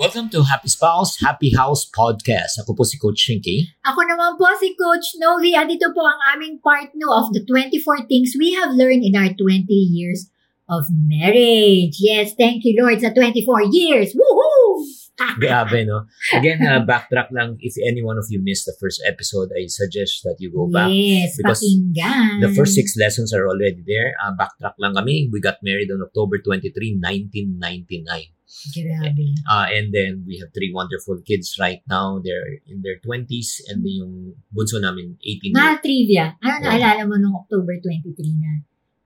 Welcome to Happy Spouse, Happy House Podcast. Ako po si Coach Chinky. Ako naman po si Coach Novi. Andito po ang aming part 2 of the 24 things we have learned in our 20 years of marriage. Yes, thank you Lord sa 24 years. Woohoo! Grabe, no? Again, uh, backtrack lang. If any one of you missed the first episode, I suggest that you go back. Yes, because pakinggan. The first six lessons are already there. Uh, backtrack lang kami. We got married on October 23, 1999. Grabe. Uh, and then we have three wonderful kids right now. They're in their 20s and then yung bunso namin 18 years. Mahal trivia. Ano Yeah. naalala mo nung October 23 na?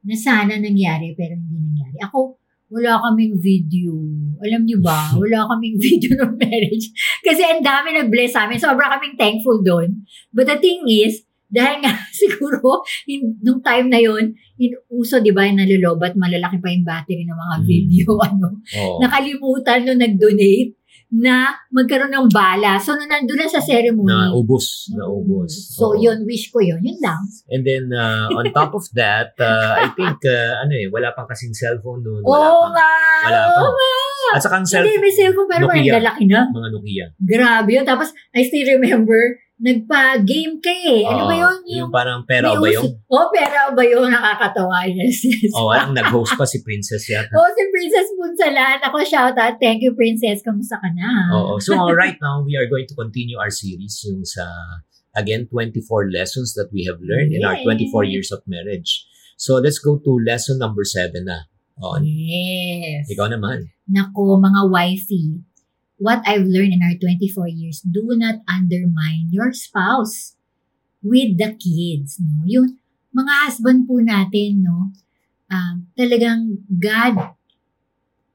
Na sana nangyari pero hindi nangyari. Ako, wala kaming video. Alam niyo ba? Wala kaming video ng marriage. Kasi ang dami nag-bless sa amin. Sobra kaming thankful doon. But the thing is, dahil nga siguro, in, nung time na yon in uso, di ba, yung nalulobat, malalaki pa yung battery ng mga Mm. video, ano, Oo. nakalimutan nung nag-donate na magkaroon ng bala. So, nung nandun na sa ceremony, na ubos. Na ubos. So, Oo. yun, wish ko yun. Yun lang. And then, uh, on top of that, uh, I think, uh, ano eh, wala pang kasing cellphone noon. Wala Oo pang, nga! wala pa. Nga! At saka ang Hindi, cellphone, may cellphone pero parang Nokia. lalaki na. mga Nokia. Grabe yun. Tapos, I still remember, nagpa-game ka eh. Ano Oo. ba yun? Yung parang pera ba yung? Oo, pera ba yun? Nakakatawa. Yes, yes. Oh, ang nag-host pa si Princess yata. Oo, si Princess Punsalan. Ako, shout out. Thank you, Princess. Kamusta ka na? Oo. So uh, right now, we are going to continue our series yung sa, again, 24 lessons that we have learned in our Yay. 24 years of marriage. So let's go to lesson number 7 na. Oh, Yes. ikaw naman. Nako, mga wifey, what I've learned in our 24 years, do not undermine your spouse with the kids, no? Yung mga husband po natin, no? Um, talagang God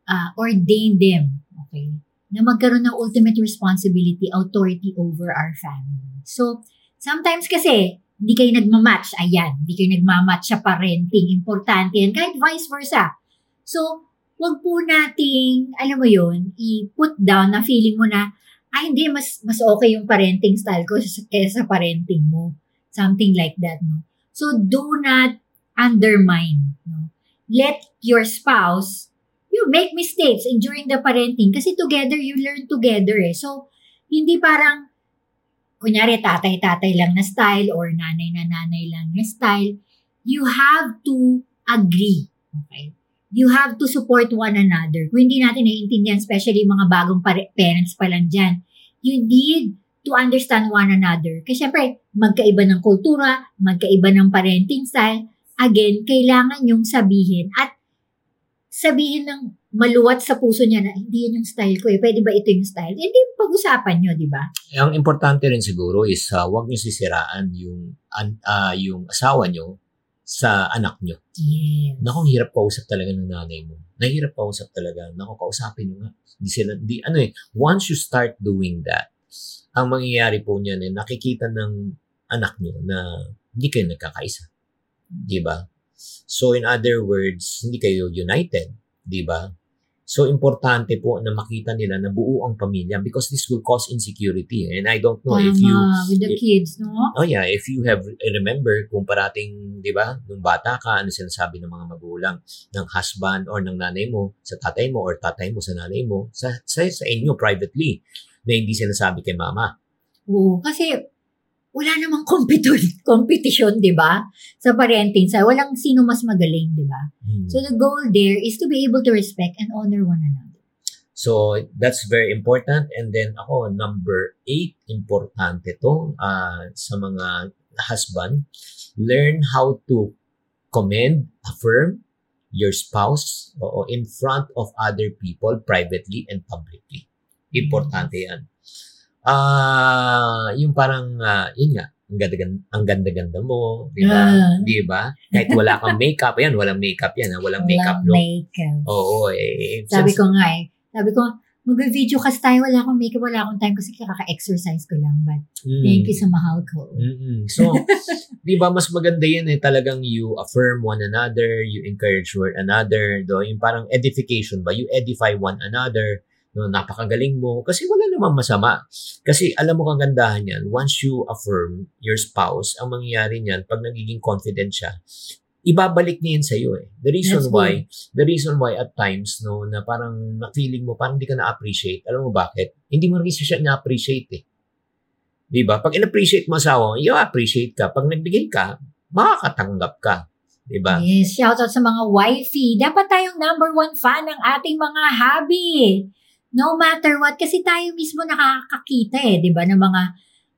uh, ordained them, okay? Na magkaroon ng ultimate responsibility, authority over our family. So, sometimes kasi, hindi kayo nagmamatch, ayan, hindi kayo nagmamatch sa parenting, importante yan, kahit vice versa. So, wag po nating, alam mo yun, i-put down na feeling mo na, ay hindi, mas, mas okay yung parenting style ko sa- kaysa sa parenting mo. Something like that, no? So, do not undermine, no? Let your spouse, you make mistakes in during the parenting kasi together, you learn together eh. So, hindi parang, kunyari, tatay-tatay lang na style or nanay na nanay lang na style. You have to agree, okay? You have to support one another. Kung hindi natin naiintindihan, especially mga bagong pare- parents pa lang dyan, you need to understand one another. Kasi syempre, magkaiba ng kultura, magkaiba ng parenting style. Again, kailangan yung sabihin at sabihin ng maluwat sa puso niya na hindi yun yung style ko eh. Pwede ba ito yung style? Hindi pag-usapan nyo, di ba? Ang importante rin siguro is uh, huwag niyo sisiraan yung, ah, yung asawa niyo sa anak niyo. Yes. Naku, hirap kausap talaga ng nanay mo. Nahirap kausap talaga. Naku, kausapin niyo nga. Hindi sila, di, ano eh, once you start doing that, ang mangyayari po niyan eh, nakikita ng anak niyo na hindi kayo nagkakaisa. Di ba? So, in other words, hindi kayo united. Di ba? So, importante po na makita nila na buo ang pamilya because this will cause insecurity. And I don't know if you Tama, with the kids, no? Oh yeah, if you have remember kung parating, 'di ba, nung bata ka, ano sinasabi ng mga magulang ng husband or ng nanay mo sa tatay mo or tatay mo sa nanay mo sa sa, sa inyo privately na hindi sinasabi kay mama. Oo, kasi wala namang competition, competition 'di ba? Sa parenting sa walang sino mas magaling, 'di ba? Hmm. So the goal there is to be able to respect and honor one another. So, that's very important. And then ako, number eight, importante to uh, sa mga husband. Learn how to commend, affirm your spouse oo, in front of other people privately and publicly. Importante yan. Ah, yung parang, ah, yun nga, ang ganda, ang ganda-ganda mo, di ba? Ah. Di ba? Kahit wala kang makeup, yan, walang makeup yan, ha? walang makeup Walang look. makeup. Oo, eh. Sabi since- ko nga eh. Sabi ko, mag-video kasi tayo, wala akong makeup, wala akong time kasi kaka-exercise ko lang. But Mm. thank you sa mahal ko. Mm-mm. So, di ba mas maganda yan eh, talagang you affirm one another, you encourage one another, do, yung parang edification ba, you edify one another, no, napakagaling mo, kasi wala namang masama. Kasi alam mo kagandahan yan, once you affirm your spouse, ang mangyayari niyan, pag nagiging confident siya, ibabalik niya yan sa'yo eh. The reason That's why, the reason why at times, no, na parang na-feeling mo, parang hindi ka na-appreciate. Alam mo bakit? Hindi mo rin siya na-appreciate eh. Di ba? Pag in-appreciate mo asawa, you appreciate ka. Pag nagbigay ka, makakatanggap ka. Di ba? Yes, shout out sa mga wifey. Dapat tayong number one fan ng ating mga hobby. No matter what, kasi tayo mismo nakakakita eh, di ba, ng mga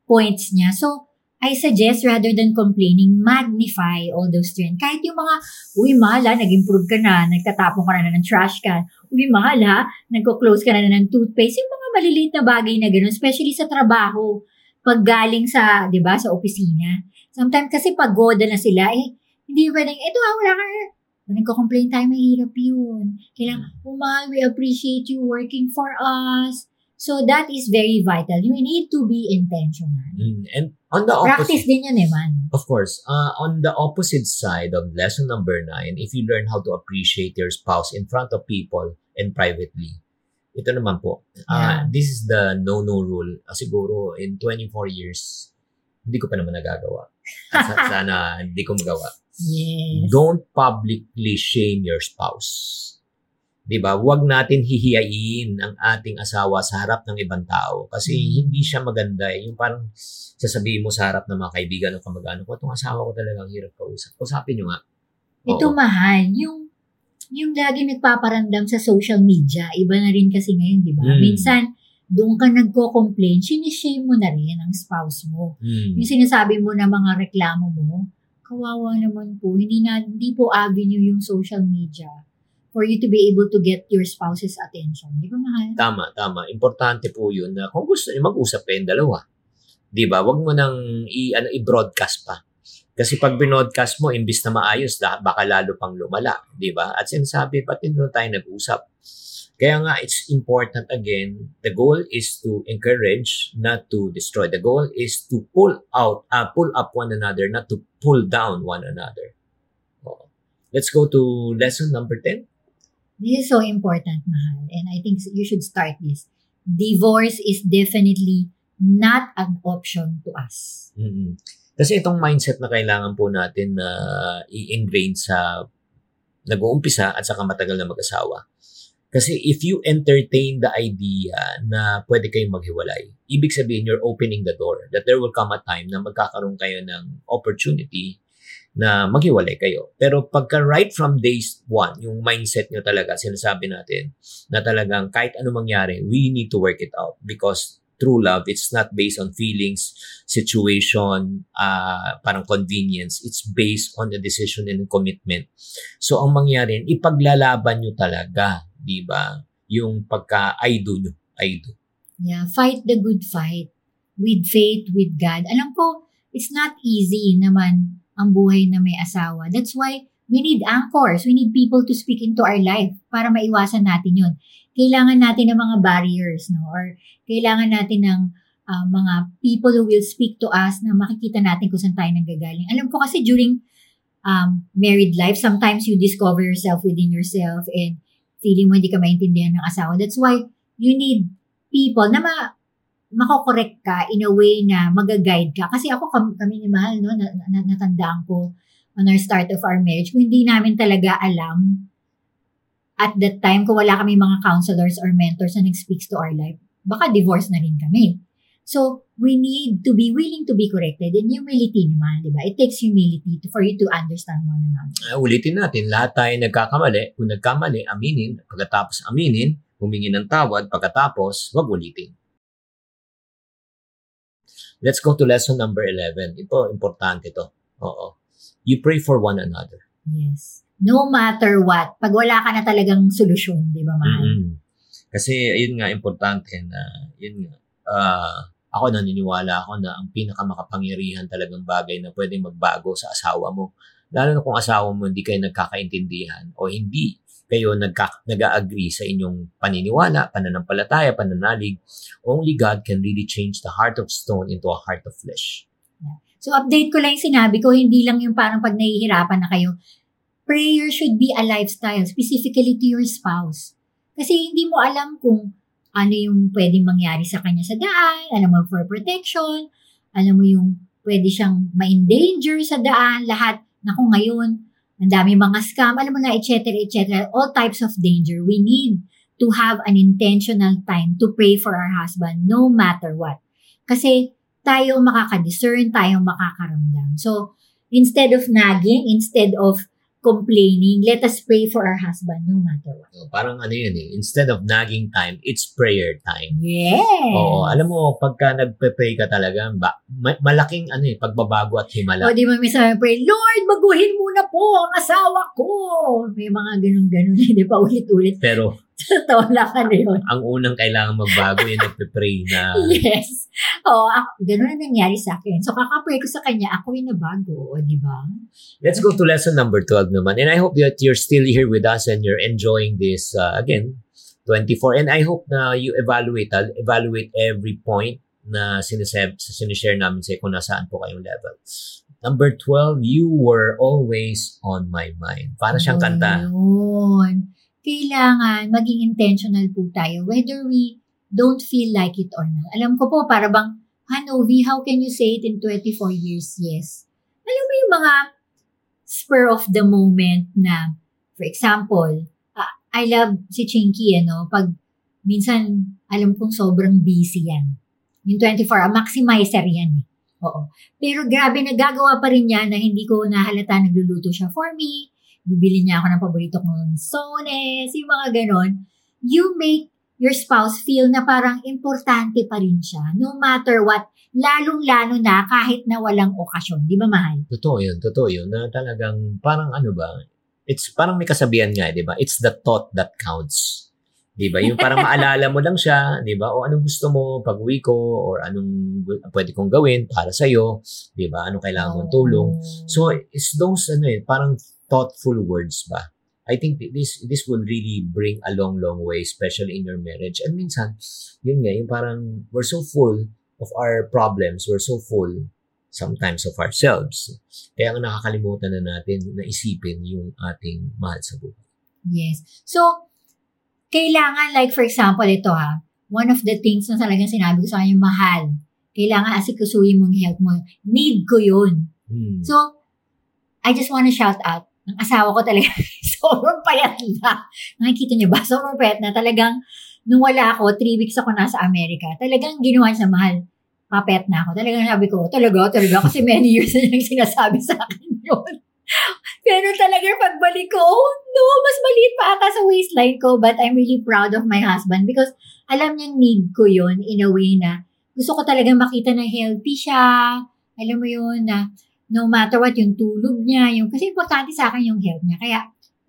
points niya. So, I suggest rather than complaining, magnify all those trends. Kahit yung mga, uy, mahal ha, nag-improve ka na, nagtatapon ka na ng trash can. Uy, mahal ha, nagko-close ka na ng toothpaste. Yung mga maliliit na bagay na gano'n, especially sa trabaho. Pag galing sa, di ba, sa opisina. Sometimes kasi pagoda na sila, eh, hindi pwedeng, eto ah, wala ka. Nagko-complain tayo, mahirap yun. Kailangan, oh mahal, we appreciate you working for us. So that is very vital. You need to be intentional. Mm. And on the Practice opposite, din yun eh, man. of course, uh, on the opposite side of lesson number nine, if you learn how to appreciate your spouse in front of people and privately, ito naman po, uh, Yeah. this is the no-no rule. Uh, siguro, in 24 years, hindi ko pa naman nagagawa. At sa- sana hindi ko magawa. Yes. don't publicly shame your spouse. 'Di ba? Huwag natin hihiyain ang ating asawa sa harap ng ibang tao kasi Mm. hindi siya maganda eh. Yung parang sasabihin mo sa harap ng mga kaibigan o kamag-anak ko, itong asawa ko talagang hirap kausap. Usapin nyo nga. Ito Oo. mahal, yung yung lagi nagpaparamdam sa social media, iba na rin kasi ngayon, di ba? Mm. Minsan, doon ka nagko-complain, sinishame mo na rin ang spouse mo. Mm. Yung sinasabi mo na mga reklamo mo, kawawa naman po. Hindi na hindi po avenue yung social media for you to be able to get your spouse's attention. Di ba, mahal? Tama, tama. Importante po yun na kung gusto niyo mag-usap kayong dalawa. 'Di ba? Huwag mo nang i ano i-broadcast pa. Kasi pag binodcast mo imbis na maayos, baka lalo pang lumala, 'di ba? At sinasabi pati doon tayo nag-usap. Kaya nga it's important again, the goal is to encourage, not to destroy. The goal is to pull out, uh, pull up one another, not to pull down one another. Oo. Let's go to lesson number 10. This is so important, mahal. And I think you should start this. Divorce is definitely not an option to us. mm Kasi itong mindset na kailangan po natin na i-ingrain sa nag-uumpisa at saka matagal na mag-asawa. Kasi if you entertain the idea na pwede kayong maghiwalay, ibig sabihin you're opening the door that there will come a time na magkakaroon kayo ng opportunity na maghiwalay kayo. Pero pagka right from days one, yung mindset nyo talaga, sinasabi natin na talagang kahit ano mangyari, we need to work it out because true love, it's not based on feelings, situation, uh, parang convenience. It's based on the decision and commitment. So, ang mangyari, ipaglalaban nyo talaga, di ba? Yung pagka-I do nyo. I do. Yeah, fight the good fight with faith, with God. Alam ko, it's not easy naman ang buhay na may asawa. That's why we need anchors. We need people to speak into our life para maiwasan natin yun. Kailangan natin ng mga barriers, no? Or kailangan natin ng uh, mga people who will speak to us na makikita natin kung saan tayo nanggagaling. Alam ko kasi during um, married life, sometimes you discover yourself within yourself and feeling mo hindi ka maintindihan ng asawa. That's why you need people na ma makokorek ka in a way na magaguide ka. Kasi ako, kami, kami ni Mahal, no, na, na, natandaan ko on our start of our marriage, kung hindi namin talaga alam at that time, kung wala kami mga counselors or mentors na nag-speaks to our life, baka divorce na rin kami. So, we need to be willing to be corrected. And humility naman, di ba? It takes humility to, for you to understand one another. Uh, ulitin natin, lahat tayo nagkakamali. Kung nagkamali, aminin. Pagkatapos aminin, humingi ng tawad. Pagkatapos, wag ulitin. Let's go to lesson number 11. Ito, importante to. Oo. You pray for one another. Yes. No matter what, pag wala ka na talagang solusyon, di ba, mahal? Mm-mm. Kasi, ayun nga, importante na, yun nga, ah, ako naniniwala ako na ang pinakamakapangyarihan talagang bagay na pwedeng magbago sa asawa mo, lalo na kung asawa mo hindi kayo nagkakaintindihan o hindi kayo nagka, nag-agree sa inyong paniniwala, pananampalataya, pananalig, only God can really change the heart of stone into a heart of flesh. So update ko lang yung sinabi ko, hindi lang yung parang pag nahihirapan na kayo. Prayer should be a lifestyle, specifically to your spouse. Kasi hindi mo alam kung ano yung pwedeng mangyari sa kanya sa daan, alam mo for protection, alam mo yung pwede siyang ma-endanger sa daan, lahat. Naku ngayon, ang dami mga scam, alam mo na, etc., etc., all types of danger. We need to have an intentional time to pray for our husband no matter what. Kasi tayo makaka-discern, tayo makakaramdam. So, instead of nagging, instead of complaining, let us pray for our husband no matter what. So, parang ano yun eh, instead of nagging time, it's prayer time. Yes! Oo, alam mo, pagka nagpe-pray ka talaga, ba, ma- malaking ano eh, pagbabago at himala. O di ba minsan pray, Lord, baguhin mo na po ang asawa ko. May mga ganun-ganun, hindi pa ulit-ulit. Pero Totoo lang ano yun. ang unang kailangan magbago yung nagpe-pray na Yes. Oo, ako, ganun ang nangyari sa akin. So, kakapray ko sa kanya, ako yung nabago, o di ba? Let's go to lesson number 12 naman. And I hope that you're still here with us and you're enjoying this, uh, again, 24. And I hope na you evaluate, uh, evaluate every point na sinisab, sinishare namin sa kung nasaan po kayong level. Number 12, you were always on my mind. Para siyang kanta. Yun. Kailangan maging intentional po tayo whether we don't feel like it or not. Alam ko po, para bang, Hanovi, how can you say it in 24 years? Yes. Alam mo yung mga spur of the moment na, for example, ah, I love si Chinky, ano, pag minsan, alam kong sobrang busy yan. Yung 24, ah, maximizer yan eh. Oo. Pero grabe, nagagawa pa rin niya na hindi ko nahalata nagluluto siya for me. Bibili niya ako ng paborito kong sones, yung mga ganon. You make your spouse feel na parang importante pa rin siya, no matter what, lalong-lalo na kahit na walang okasyon. Di ba, mahal? Totoo yun, totoo yun. Na talagang, parang ano ba, it's parang may kasabihan nga, di ba? It's the thought that counts. Di ba? Yung parang maalala mo lang siya, di ba? O anong gusto mo pag uwi ko, or anong pwede kong gawin para sa'yo, di ba? Anong kailangan mong tulong. So, it's those, ano eh, parang thoughtful words ba? I think this this will really bring a long, long way, especially in your marriage. And minsan, yun nga, yung parang we're so full of our problems, we're so full sometimes of ourselves. Kaya ang nakakalimutan na natin na isipin yung ating mahal sa buhay. Yes. So, kailangan, like for example, ito ha, one of the things na talagang sinabi ko sa kanya, mahal, kailangan asikasuhin mong health mo. Need ko yun. Hmm. So, I just want to shout out. Ang asawa ko talaga, sobrang payat na. Nakikita niyo ba? Sobrang payat na. Talagang, nung wala ako, three weeks ako nasa Amerika, talagang ginawa niya mahal. Papayat na ako. Talagang sabi ko, talaga, talaga. Kasi many years na niyang sinasabi sa akin yun. Pero talaga pagbalik ko, oh, no, mas maliit pa ata sa waistline ko. But I'm really proud of my husband because alam niyang need ko yun in a way na gusto ko talaga makita na healthy siya. Alam mo yun, na no matter what, yung tulog niya, yung, kasi importante sa akin yung health niya. Kaya,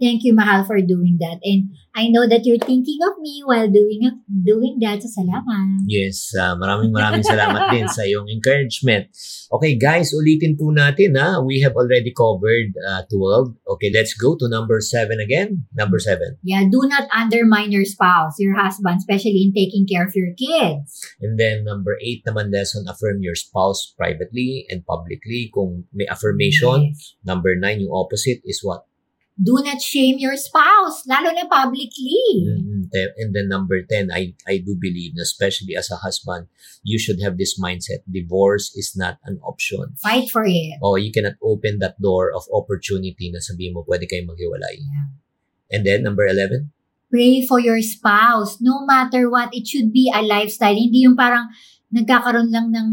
thank you, Mahal, for doing that. And I know that you're thinking of me while doing doing that. So, salamat. Yes, ah, maraming maraming salamat din sa iyong encouragement. Okay, guys, ulitin po natin ha. We have already covered uh, 12. Okay, let's go to number 7 again. Number 7. Yeah, do not undermine your spouse, your husband, especially in taking care of your kids. And then number 8 naman lesson, affirm your spouse privately and publicly. Kung may affirmation, Yes. number 9, yung opposite is what? Do not shame your spouse, lalo na publicly. Mhm. Te- And then number 10, I, I do believe, especially as a husband, you should have this mindset. Divorce is not an option. Fight for it. O you cannot open that door of opportunity na sabihin mo, pwede kayong maghiwalay. Yeah. And then, number 11, Pray for your spouse. No matter what, it should be a lifestyle. Hindi yung parang nagkakaroon lang ng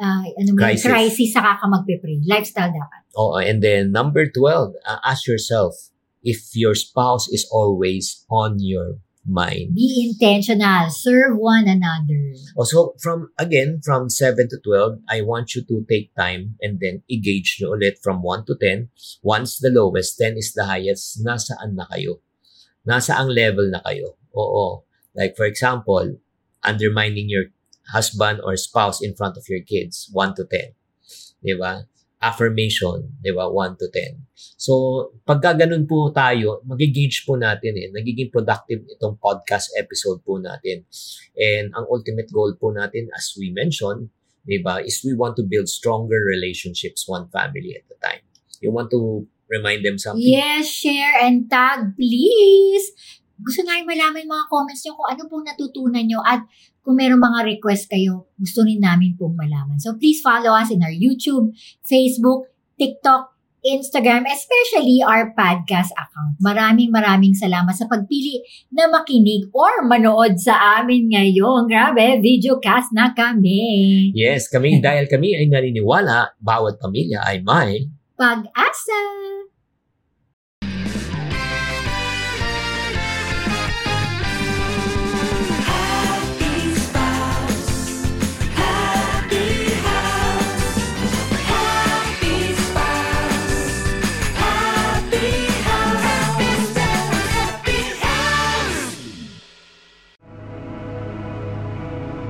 ah, ano mo Crisis. crisis saka ka magpe-pray. Lifestyle dapat. oh, and then number 12, uh, ask yourself if your spouse is always on your mind. Be intentional. Serve one another. Also, from, again, from 7 to 12, I want you to take time and then engage nyo ulit from 1 to 10. Once the lowest, 10 is the highest, nasaan na kayo? Nasa ang level na kayo? Oo. Like, for example, undermining your husband or spouse in front of your kids, 1 to 10. Di ba? Affirmation, di ba? 1 to 10. So, pagka ganun po tayo, magigauge po natin eh. Nagiging productive itong podcast episode po natin. And ang ultimate goal po natin, as we mentioned, di ba, is we want to build stronger relationships one family at a time. You want to remind them something? Yes, share and tag, please! Gusto namin malaman mga comments nyo kung ano pong natutunan nyo at kung meron mga request kayo, gusto rin namin pong malaman. So please follow us in our YouTube, Facebook, TikTok, Instagram, especially our podcast account. Maraming maraming salamat sa pagpili na makinig or manood sa amin ngayon. Grabe, videocast na kami. Yes, kami dahil kami ay naniniwala, bawat pamilya ay may Pag-asa!